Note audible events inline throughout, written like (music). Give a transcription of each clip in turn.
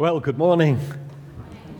Well, good morning.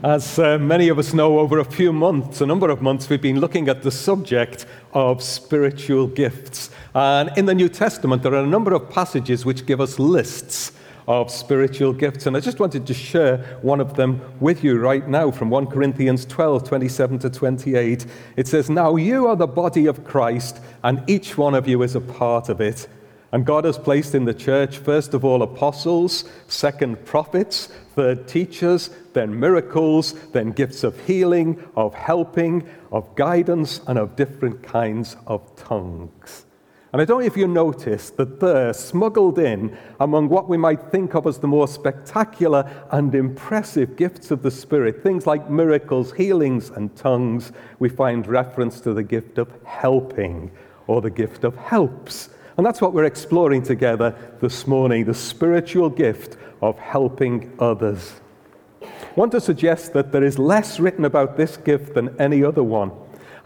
As uh, many of us know, over a few months, a number of months, we've been looking at the subject of spiritual gifts. And in the New Testament, there are a number of passages which give us lists of spiritual gifts. And I just wanted to share one of them with you right now from 1 Corinthians 12 27 to 28. It says, Now you are the body of Christ, and each one of you is a part of it. And God has placed in the church, first of all, apostles, second, prophets, third, teachers, then miracles, then gifts of healing, of helping, of guidance, and of different kinds of tongues. And I don't know if you noticed that there, smuggled in among what we might think of as the more spectacular and impressive gifts of the Spirit, things like miracles, healings, and tongues, we find reference to the gift of helping or the gift of helps. And that's what we're exploring together this morning the spiritual gift of helping others. I want to suggest that there is less written about this gift than any other one.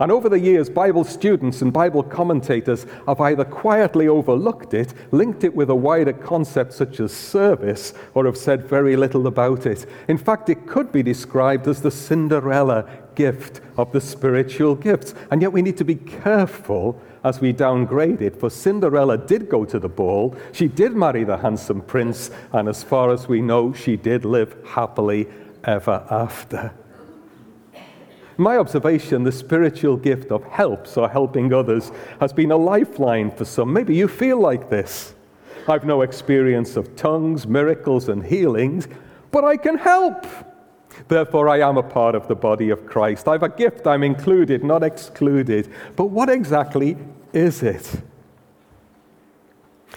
And over the years, Bible students and Bible commentators have either quietly overlooked it, linked it with a wider concept such as service, or have said very little about it. In fact, it could be described as the Cinderella gift of the spiritual gifts. And yet we need to be careful as we downgraded, for Cinderella did go to the ball, she did marry the handsome prince, and as far as we know, she did live happily ever after. My observation, the spiritual gift of helps or helping others has been a lifeline for some. Maybe you feel like this. I've no experience of tongues, miracles, and healings, but I can help. Therefore, I am a part of the body of Christ. I have a gift, I'm included, not excluded. But what exactly is it?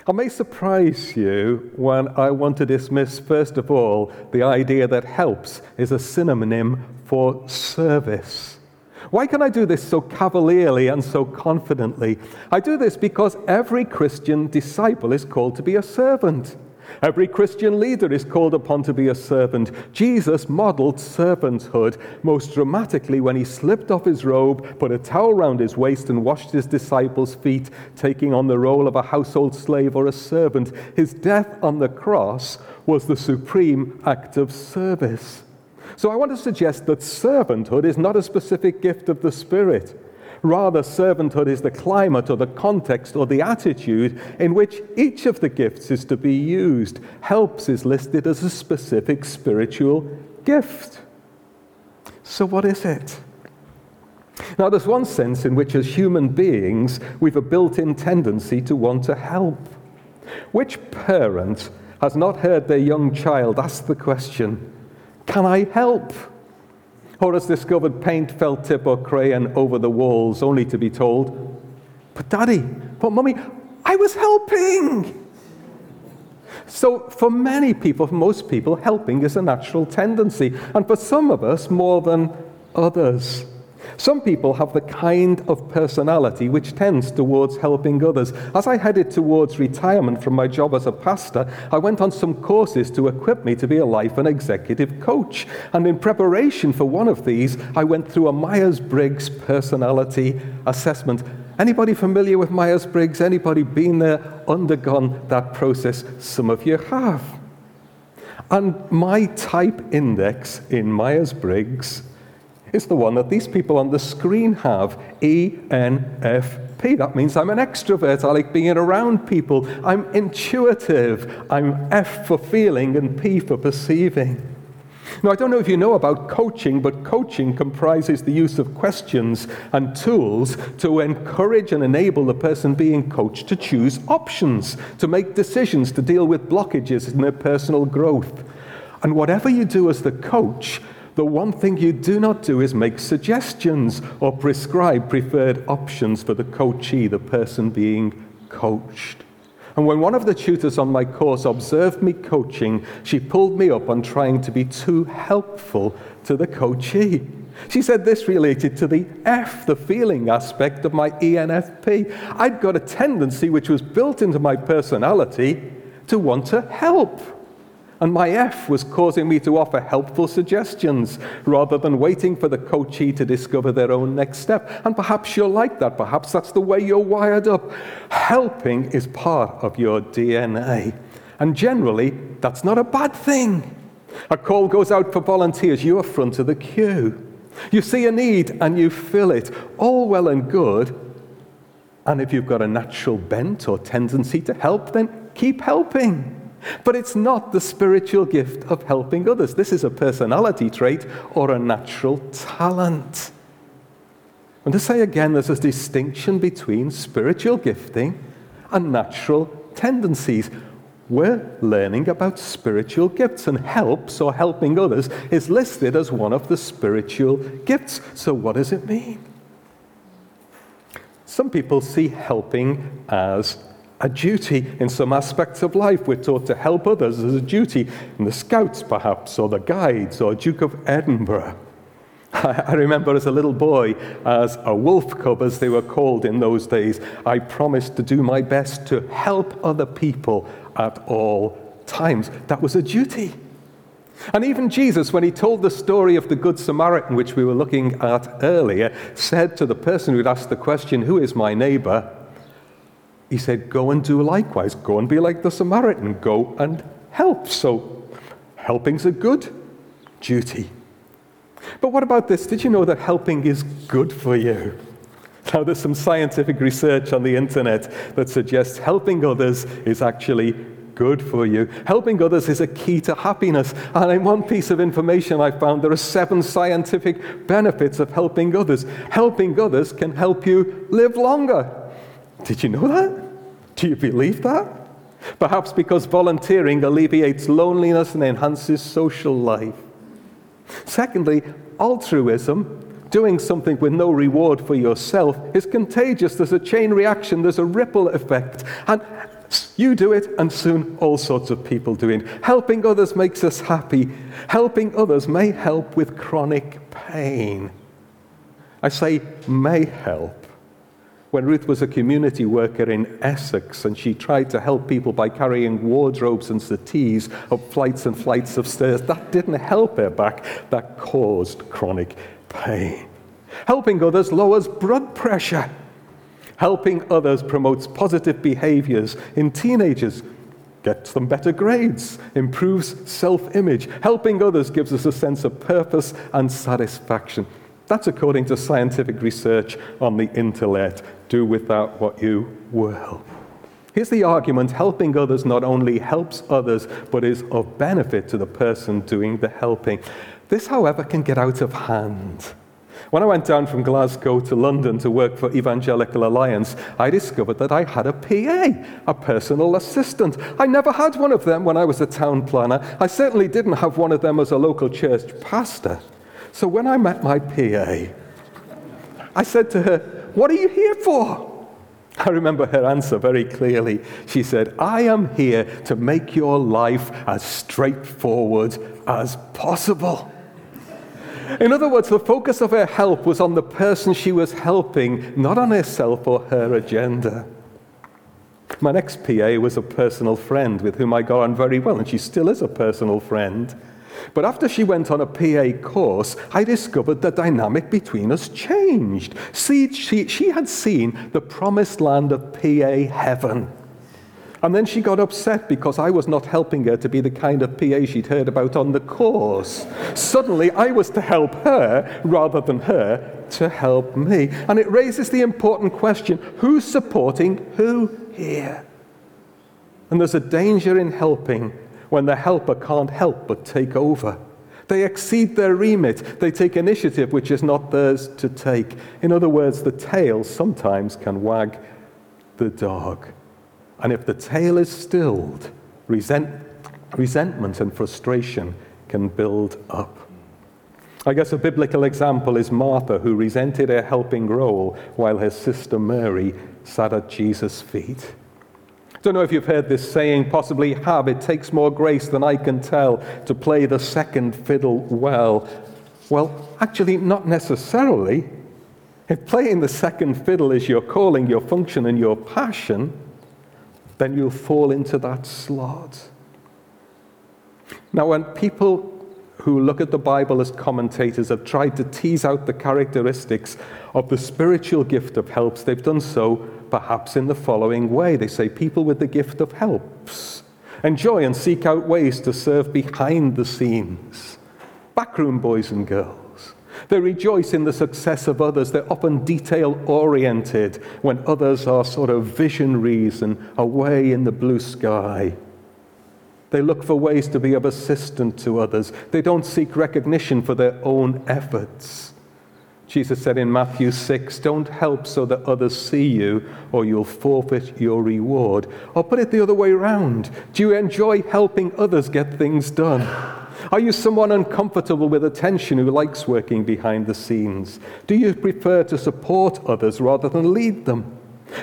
I may surprise you when I want to dismiss, first of all, the idea that helps is a synonym for service. Why can I do this so cavalierly and so confidently? I do this because every Christian disciple is called to be a servant. Every Christian leader is called upon to be a servant. Jesus modeled servanthood most dramatically when he slipped off his robe, put a towel round his waist, and washed his disciples' feet, taking on the role of a household slave or a servant. His death on the cross was the supreme act of service. So I want to suggest that servanthood is not a specific gift of the Spirit. Rather, servanthood is the climate or the context or the attitude in which each of the gifts is to be used. Helps is listed as a specific spiritual gift. So, what is it? Now, there's one sense in which, as human beings, we've a built in tendency to want to help. Which parent has not heard their young child ask the question, Can I help? Horace discovered paint, felt tip, or crayon over the walls, only to be told, But daddy, but mummy, I was helping. So, for many people, for most people, helping is a natural tendency, and for some of us, more than others. Some people have the kind of personality which tends towards helping others. As I headed towards retirement from my job as a pastor, I went on some courses to equip me to be a life and executive coach. And in preparation for one of these, I went through a Myers-Briggs personality assessment. Anybody familiar with Myers-Briggs? Anybody been there, undergone that process? Some of you have. And my type index in Myers-Briggs is the one that these people on the screen have ENFP. That means I'm an extrovert. I like being around people. I'm intuitive. I'm F for feeling and P for perceiving. Now, I don't know if you know about coaching, but coaching comprises the use of questions and tools to encourage and enable the person being coached to choose options, to make decisions, to deal with blockages in their personal growth. And whatever you do as the coach, the one thing you do not do is make suggestions or prescribe preferred options for the coachee, the person being coached. And when one of the tutors on my course observed me coaching, she pulled me up on trying to be too helpful to the coachee. She said this related to the F, the feeling aspect of my ENFP. I'd got a tendency which was built into my personality to want to help. And my F was causing me to offer helpful suggestions rather than waiting for the coachee to discover their own next step. And perhaps you're like that. Perhaps that's the way you're wired up. Helping is part of your DNA. And generally, that's not a bad thing. A call goes out for volunteers, you are front of the queue. You see a need and you fill it. All well and good. And if you've got a natural bent or tendency to help, then keep helping. But it's not the spiritual gift of helping others. This is a personality trait or a natural talent. And to say again, there's a distinction between spiritual gifting and natural tendencies. We're learning about spiritual gifts, and helps or helping others is listed as one of the spiritual gifts. So, what does it mean? Some people see helping as a duty in some aspects of life. We're taught to help others as a duty in the Scouts, perhaps, or the Guides, or Duke of Edinburgh. (laughs) I remember as a little boy, as a wolf cub, as they were called in those days, I promised to do my best to help other people at all times. That was a duty. And even Jesus, when he told the story of the Good Samaritan, which we were looking at earlier, said to the person who'd asked the question, Who is my neighbor? He said, Go and do likewise. Go and be like the Samaritan. Go and help. So, helping's a good duty. But what about this? Did you know that helping is good for you? Now, there's some scientific research on the internet that suggests helping others is actually good for you. Helping others is a key to happiness. And in one piece of information I found, there are seven scientific benefits of helping others. Helping others can help you live longer. Did you know that? Do you believe that? Perhaps because volunteering alleviates loneliness and enhances social life. Secondly, altruism doing something with no reward for yourself is contagious. There's a chain reaction, there's a ripple effect. And you do it, and soon all sorts of people do it. Helping others makes us happy. Helping others may help with chronic pain. I say may help. When Ruth was a community worker in Essex and she tried to help people by carrying wardrobes and settees up flights and flights of stairs, that didn't help her back. That caused chronic pain. Helping others lowers blood pressure. Helping others promotes positive behaviors in teenagers, gets them better grades, improves self image. Helping others gives us a sense of purpose and satisfaction. That's according to scientific research on the internet. Do with that what you will. Here's the argument helping others not only helps others, but is of benefit to the person doing the helping. This, however, can get out of hand. When I went down from Glasgow to London to work for Evangelical Alliance, I discovered that I had a PA, a personal assistant. I never had one of them when I was a town planner. I certainly didn't have one of them as a local church pastor. So when I met my PA, I said to her, What are you here for? I remember her answer very clearly. She said, I am here to make your life as straightforward as possible. In other words, the focus of her help was on the person she was helping, not on herself or her agenda. My next PA was a personal friend with whom I got on very well, and she still is a personal friend. But after she went on a PA course, I discovered the dynamic between us changed. See, she, she had seen the promised land of PA heaven. And then she got upset because I was not helping her to be the kind of PA she'd heard about on the course. Suddenly, I was to help her rather than her to help me. And it raises the important question who's supporting who here? And there's a danger in helping when the helper can't help but take over. They exceed their remit. They take initiative which is not theirs to take. In other words, the tail sometimes can wag the dog. And if the tail is stilled, resent, resentment and frustration can build up. I guess a biblical example is Martha, who resented her helping role while her sister Mary sat at Jesus' feet. I don't know if you've heard this saying, possibly have. It takes more grace than I can tell to play the second fiddle well. Well, actually, not necessarily. If playing the second fiddle is your calling, your function, and your passion, then you'll fall into that slot. Now, when people who look at the Bible as commentators have tried to tease out the characteristics of the spiritual gift of helps, they've done so perhaps in the following way. They say people with the gift of helps enjoy and seek out ways to serve behind the scenes. Backroom boys and girls. They rejoice in the success of others. They're often detail oriented when others are sort of visionaries and away in the blue sky. They look for ways to be of assistance to others. They don't seek recognition for their own efforts. Jesus said in Matthew 6, Don't help so that others see you, or you'll forfeit your reward. Or put it the other way around. Do you enjoy helping others get things done? Are you someone uncomfortable with attention who likes working behind the scenes? Do you prefer to support others rather than lead them?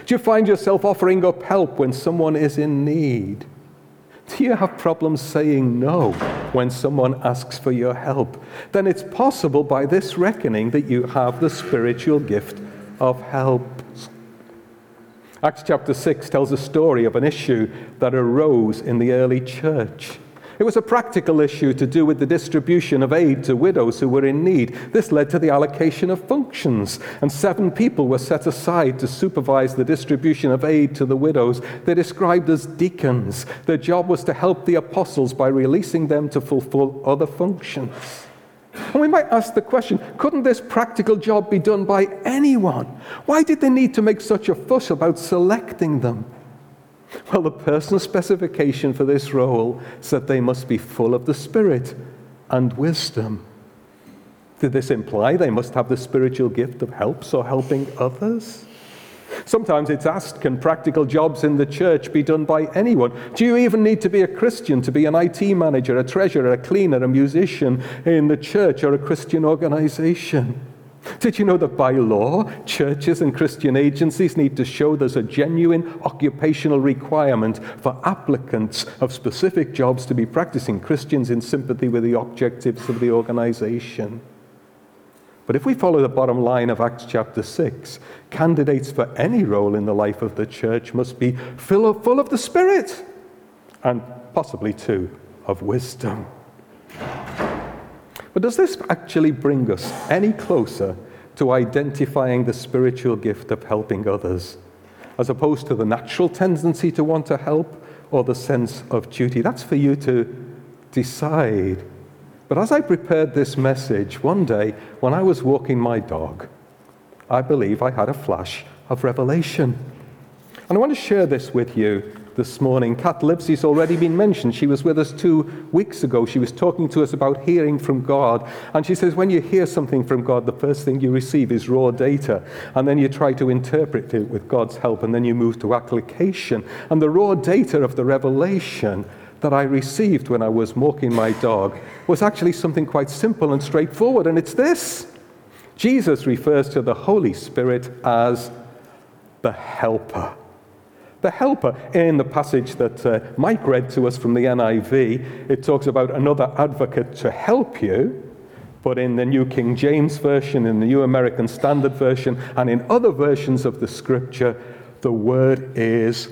Do you find yourself offering up help when someone is in need? Do you have problems saying no when someone asks for your help? Then it's possible by this reckoning that you have the spiritual gift of help. Acts chapter 6 tells a story of an issue that arose in the early church. It was a practical issue to do with the distribution of aid to widows who were in need. This led to the allocation of functions, and seven people were set aside to supervise the distribution of aid to the widows. They're described as deacons. Their job was to help the apostles by releasing them to fulfill other functions. And we might ask the question couldn't this practical job be done by anyone? Why did they need to make such a fuss about selecting them? Well, the personal specification for this role said they must be full of the Spirit and wisdom. Did this imply they must have the spiritual gift of helps or helping others? Sometimes it's asked can practical jobs in the church be done by anyone? Do you even need to be a Christian to be an IT manager, a treasurer, a cleaner, a musician in the church or a Christian organization? Did you know that by law, churches and Christian agencies need to show there's a genuine occupational requirement for applicants of specific jobs to be practicing Christians in sympathy with the objectives of the organization? But if we follow the bottom line of Acts chapter 6, candidates for any role in the life of the church must be full of, full of the Spirit and possibly too of wisdom. But does this actually bring us any closer to identifying the spiritual gift of helping others, as opposed to the natural tendency to want to help or the sense of duty? That's for you to decide. But as I prepared this message, one day when I was walking my dog, I believe I had a flash of revelation. And I want to share this with you this morning. Kat Livesey's already been mentioned. She was with us two weeks ago. She was talking to us about hearing from God. And she says, when you hear something from God, the first thing you receive is raw data. And then you try to interpret it with God's help. And then you move to application. And the raw data of the revelation that I received when I was walking my dog was actually something quite simple and straightforward. And it's this Jesus refers to the Holy Spirit as the helper the helper. In the passage that uh, Mike read to us from the NIV, it talks about another advocate to help you. But in the New King James Version, in the New American Standard Version, and in other versions of the scripture, the word is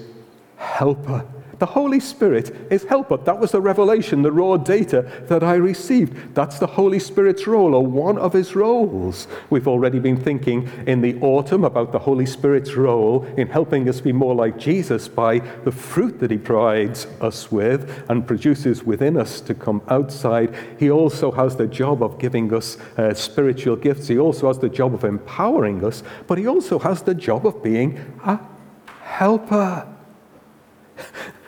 helper. The Holy Spirit is helper. That was the revelation, the raw data that I received. That's the Holy Spirit's role, or one of his roles. We've already been thinking in the autumn about the Holy Spirit's role in helping us be more like Jesus by the fruit that he provides us with and produces within us to come outside. He also has the job of giving us uh, spiritual gifts. He also has the job of empowering us, but he also has the job of being a helper. (laughs)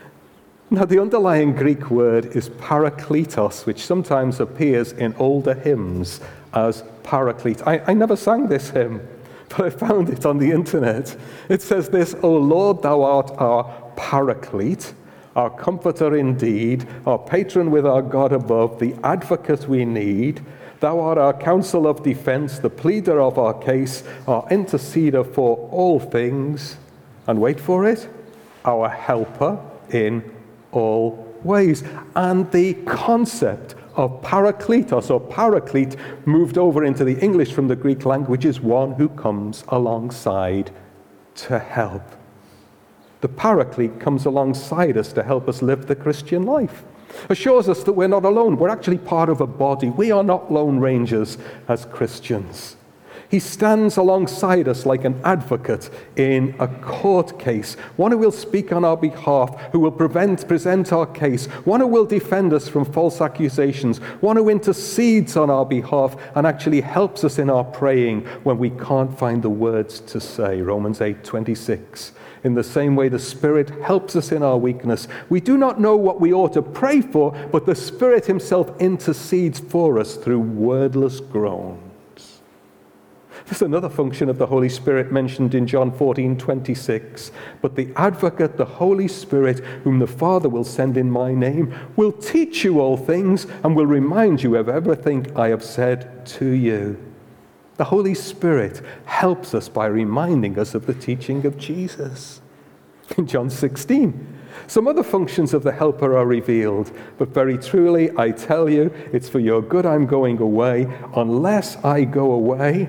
Now, the underlying Greek word is parakletos, which sometimes appears in older hymns as paraclete. I, I never sang this hymn, (laughs) but I found it on the internet. It says this O Lord, thou art our paraclete, our comforter indeed, our patron with our God above, the advocate we need. Thou art our counsel of defense, the pleader of our case, our interceder for all things. And wait for it, our helper in all ways. And the concept of parakletos or paraclete moved over into the English from the Greek language is one who comes alongside to help. The paraclete comes alongside us to help us live the Christian life. Assures us that we're not alone. We're actually part of a body. We are not lone rangers as Christians. He stands alongside us like an advocate in a court case, one who will speak on our behalf, who will prevent, present our case, one who will defend us from false accusations, one who intercedes on our behalf and actually helps us in our praying when we can't find the words to say. Romans 8 26. In the same way, the Spirit helps us in our weakness. We do not know what we ought to pray for, but the Spirit Himself intercedes for us through wordless groans. There's another function of the Holy Spirit mentioned in John 14 26. But the advocate, the Holy Spirit, whom the Father will send in my name, will teach you all things and will remind you of everything I have said to you. The Holy Spirit helps us by reminding us of the teaching of Jesus. In John 16, some other functions of the Helper are revealed, but very truly, I tell you, it's for your good I'm going away. Unless I go away,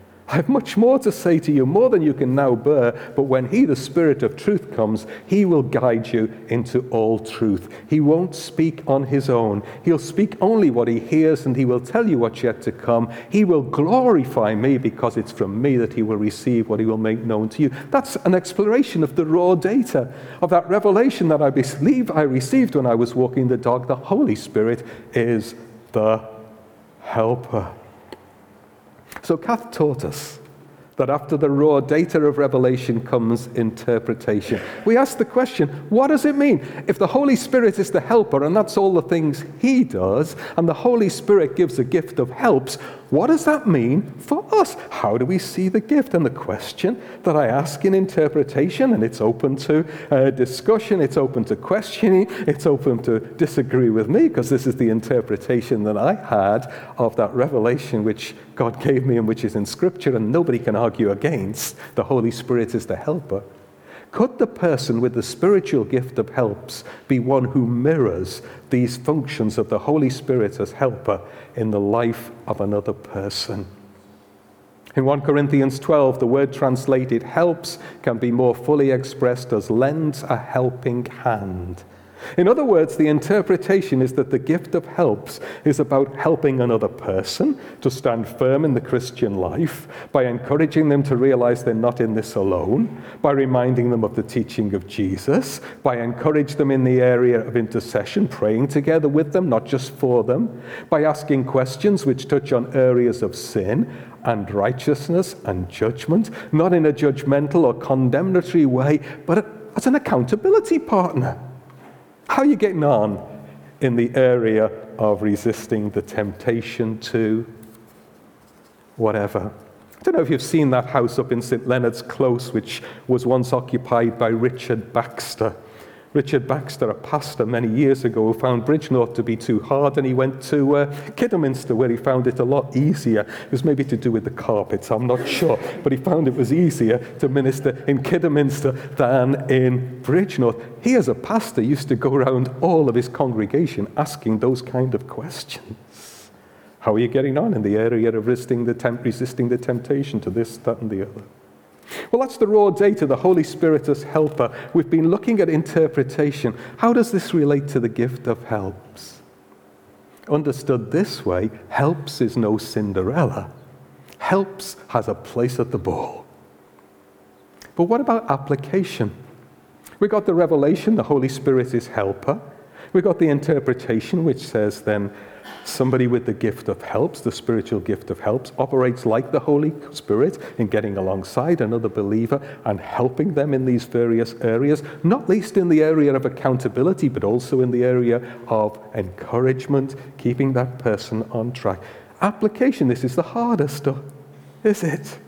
I have much more to say to you, more than you can now bear. But when He, the Spirit of truth, comes, He will guide you into all truth. He won't speak on His own. He'll speak only what He hears, and He will tell you what's yet to come. He will glorify me because it's from me that He will receive what He will make known to you. That's an exploration of the raw data, of that revelation that I believe I received when I was walking the dog. The Holy Spirit is the helper. So, Kath taught us that after the raw data of revelation comes interpretation. We ask the question what does it mean? If the Holy Spirit is the helper and that's all the things He does, and the Holy Spirit gives a gift of helps, what does that mean for us? How do we see the gift? And the question that I ask in interpretation, and it's open to uh, discussion, it's open to questioning, it's open to disagree with me, because this is the interpretation that I had of that revelation which God gave me and which is in Scripture, and nobody can argue against. The Holy Spirit is the helper. Could the person with the spiritual gift of helps be one who mirrors these functions of the Holy Spirit as helper in the life of another person? In 1 Corinthians 12, the word translated helps can be more fully expressed as lends a helping hand. In other words, the interpretation is that the gift of helps is about helping another person to stand firm in the Christian life by encouraging them to realize they're not in this alone, by reminding them of the teaching of Jesus, by encouraging them in the area of intercession, praying together with them, not just for them, by asking questions which touch on areas of sin and righteousness and judgment, not in a judgmental or condemnatory way, but as an accountability partner. How are you getting on in the area of resisting the temptation to whatever? I don't know if you've seen that house up in St. Leonard's Close, which was once occupied by Richard Baxter. Richard Baxter, a pastor many years ago, found Bridgnorth to be too hard, and he went to uh, Kidderminster, where he found it a lot easier. It was maybe to do with the carpets, I'm not sure, but he found it was easier to minister in Kidderminster than in Bridgnorth. He, as a pastor, used to go around all of his congregation asking those kind of questions. How are you getting on in the area of resisting the, temp- resisting the temptation to this, that, and the other? Well, that's the raw data, the Holy Spirit as helper. We've been looking at interpretation. How does this relate to the gift of helps? Understood this way, helps is no Cinderella. Helps has a place at the ball. But what about application? We got the revelation, the Holy Spirit is helper. We got the interpretation, which says then Somebody with the gift of helps, the spiritual gift of helps, operates like the Holy Spirit in getting alongside another believer and helping them in these various areas, not least in the area of accountability, but also in the area of encouragement, keeping that person on track. Application, this is the hardest, is it?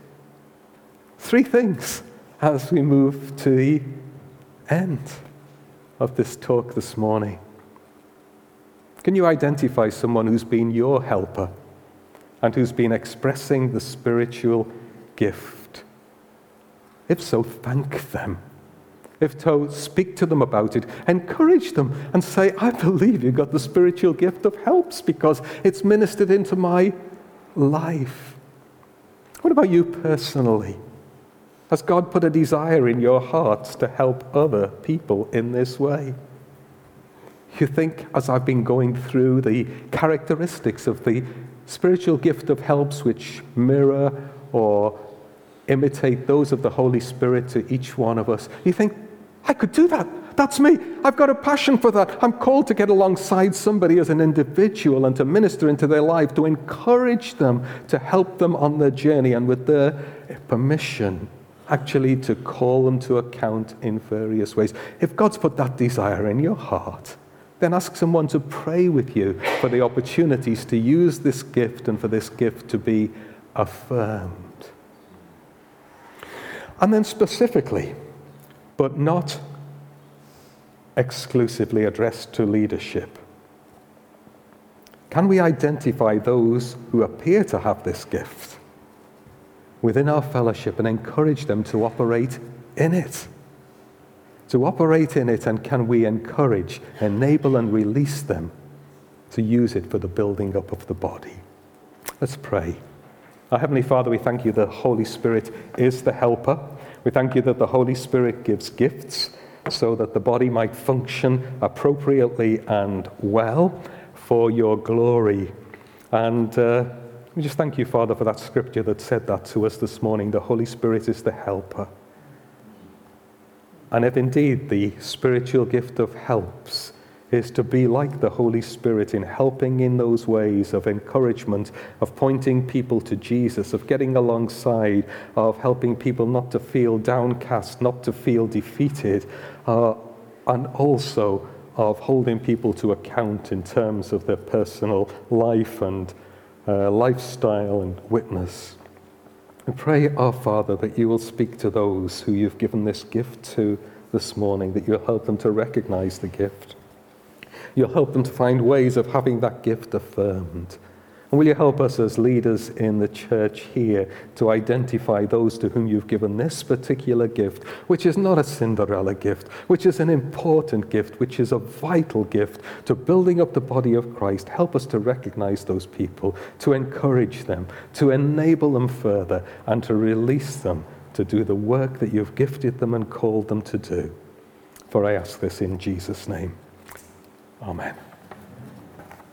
Three things as we move to the end of this talk this morning. Can you identify someone who's been your helper and who's been expressing the spiritual gift? If so, thank them. If to speak to them about it, encourage them and say, I believe you've got the spiritual gift of helps because it's ministered into my life. What about you personally? Has God put a desire in your hearts to help other people in this way? You think, as I've been going through the characteristics of the spiritual gift of helps which mirror or imitate those of the Holy Spirit to each one of us, you think, I could do that. That's me. I've got a passion for that. I'm called to get alongside somebody as an individual and to minister into their life, to encourage them, to help them on their journey, and with their permission, actually to call them to account in various ways. If God's put that desire in your heart, then ask someone to pray with you for the opportunities to use this gift and for this gift to be affirmed. And then specifically, but not exclusively addressed to leadership. Can we identify those who appear to have this gift within our fellowship and encourage them to operate in it? To operate in it, and can we encourage, enable, and release them to use it for the building up of the body? Let's pray. Our Heavenly Father, we thank you the Holy Spirit is the helper. We thank you that the Holy Spirit gives gifts so that the body might function appropriately and well for your glory. And uh, we just thank you, Father, for that scripture that said that to us this morning. The Holy Spirit is the helper. And if indeed the spiritual gift of helps is to be like the Holy Spirit in helping in those ways of encouragement, of pointing people to Jesus, of getting alongside, of helping people not to feel downcast, not to feel defeated, uh, and also of holding people to account in terms of their personal life and uh, lifestyle and witness. We pray, our Father, that you will speak to those who you've given this gift to this morning, that you'll help them to recognize the gift. You'll help them to find ways of having that gift affirmed. And will you help us as leaders in the church here to identify those to whom you've given this particular gift, which is not a Cinderella gift, which is an important gift, which is a vital gift to building up the body of Christ? Help us to recognize those people, to encourage them, to enable them further, and to release them to do the work that you've gifted them and called them to do. For I ask this in Jesus' name. Amen.